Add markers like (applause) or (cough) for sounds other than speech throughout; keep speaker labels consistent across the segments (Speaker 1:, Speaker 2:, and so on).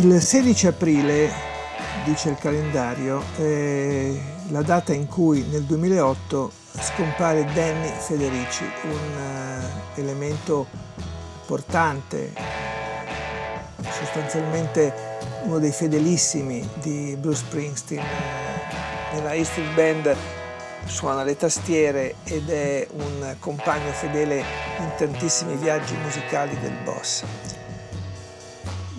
Speaker 1: Il 16 aprile, dice il calendario, è la data in cui nel 2008 scompare Danny Federici, un uh, elemento importante, sostanzialmente uno dei fedelissimi di Bruce Springsteen. Nella E Street Band suona le tastiere ed è un compagno fedele in tantissimi viaggi musicali del boss.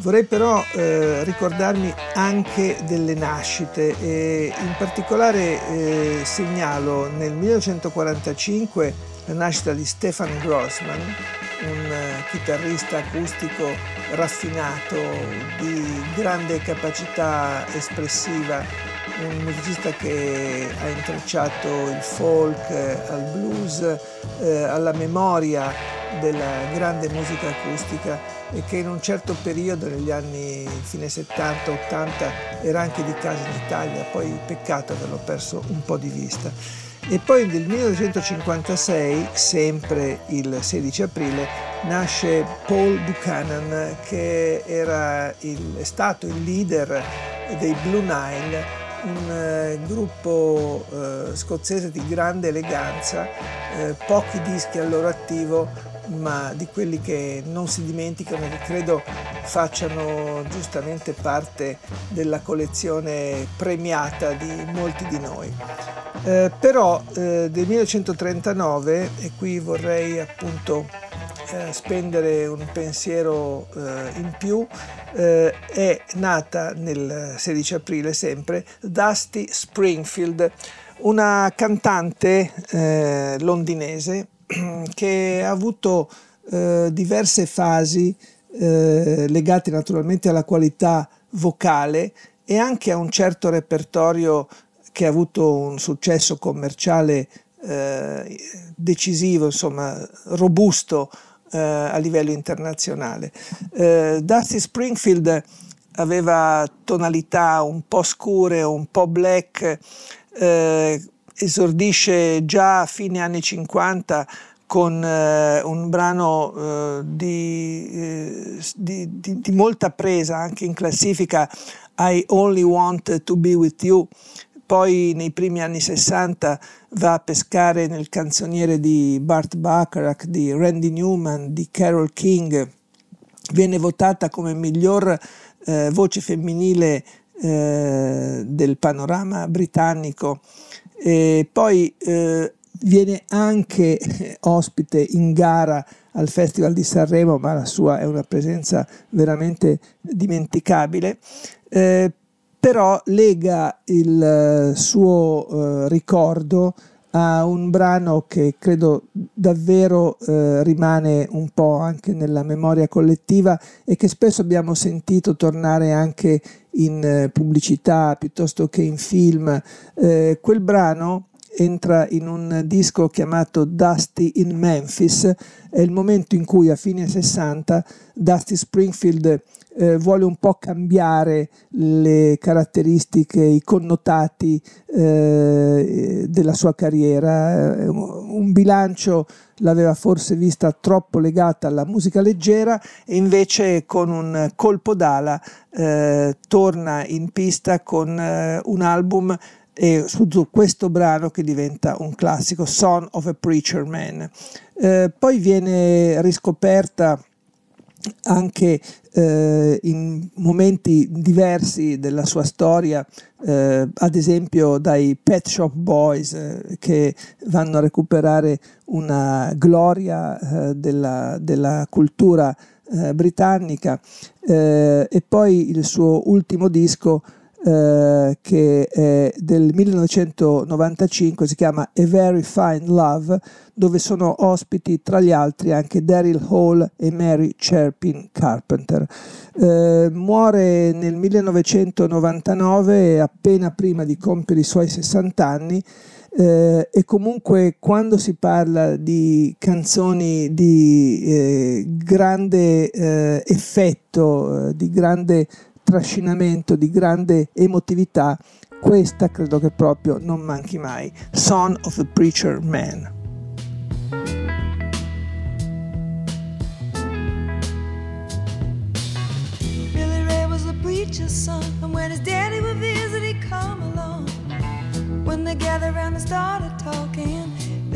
Speaker 1: Vorrei però eh, ricordarmi anche delle nascite e in particolare eh, segnalo nel 1945 la nascita di Stefan Grossman, un uh, chitarrista acustico raffinato di grande capacità espressiva, un musicista che ha intrecciato il folk eh, al blues, eh, alla memoria della grande musica acustica e che in un certo periodo, negli anni fine 70-80, era anche di casa in Italia, poi peccato averlo perso un po' di vista. E poi nel 1956, sempre il 16 aprile, nasce Paul Buchanan che il, è stato il leader dei Blue Nile, un eh, gruppo eh, scozzese di grande eleganza, eh, pochi dischi al loro attivo, ma di quelli che non si dimenticano e che credo facciano giustamente parte della collezione premiata di molti di noi. Eh, però eh, del 1939, e qui vorrei appunto eh, spendere un pensiero eh, in più, eh, è nata nel 16 aprile sempre Dusty Springfield, una cantante eh, londinese (clears throat) che ha avuto eh, diverse fasi eh, legate naturalmente alla qualità vocale e anche a un certo repertorio che ha avuto un successo commerciale eh, decisivo, insomma, robusto eh, a livello internazionale. Eh, Dusty Springfield aveva tonalità un po' scure, un po' black, eh, esordisce già a fine anni 50 con eh, un brano eh, di, eh, di, di, di, molta presa anche in classifica I Only Want to Be With You. Poi nei primi anni 60 va a pescare nel canzoniere di Bart Bacharach, di Randy Newman, di Carol King. Viene votata come miglior eh, voce femminile eh, del panorama britannico e poi eh, viene anche ospite in gara al Festival di Sanremo, ma la sua è una presenza veramente dimenticabile. Eh, però lega il suo eh, ricordo a un brano che credo davvero eh, rimane un po' anche nella memoria collettiva e che spesso abbiamo sentito tornare anche in eh, pubblicità piuttosto che in film. Eh, quel brano entra in un disco chiamato Dusty in Memphis, è il momento in cui a fine 60 Dusty Springfield eh, vuole un po' cambiare le caratteristiche, i connotati eh, della sua carriera. Eh, un bilancio l'aveva forse vista troppo legata alla musica leggera e invece con un colpo d'ala eh, torna in pista con eh, un album e su, questo brano che diventa un classico, Son of a Preacher Man. Eh, poi viene riscoperta anche eh, in momenti diversi della sua storia, eh, ad esempio dai Pet Shop Boys eh, che vanno a recuperare una gloria eh, della, della, cultura eh, britannica e poi il suo ultimo disco eh, che è del 1995, si chiama A Very Fine Love, dove sono ospiti tra gli altri anche Daryl Hall e Mary Cherpin Carpenter. Eh, muore nel 1999, appena prima di compiere i suoi 60 anni, eh, e comunque quando si parla di canzoni di eh, grande eh, effetto, eh, di grande trascinamento, di grande emotività, questa credo che proprio non manchi mai. Son of the Preacher Man.
Speaker 2: A son, and when his daddy would visit, he'd come along. When they gathered around and started talking,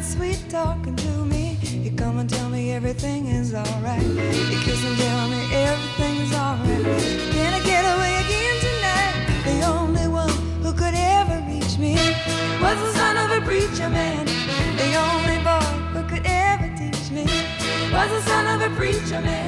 Speaker 2: Started sweet talking to me, You come and tell me everything is alright. He kiss and tell me everything is alright. Can I get away again tonight? The only one who could ever reach me was the son of a preacher man. The only boy who could ever teach me was the son of a preacher man.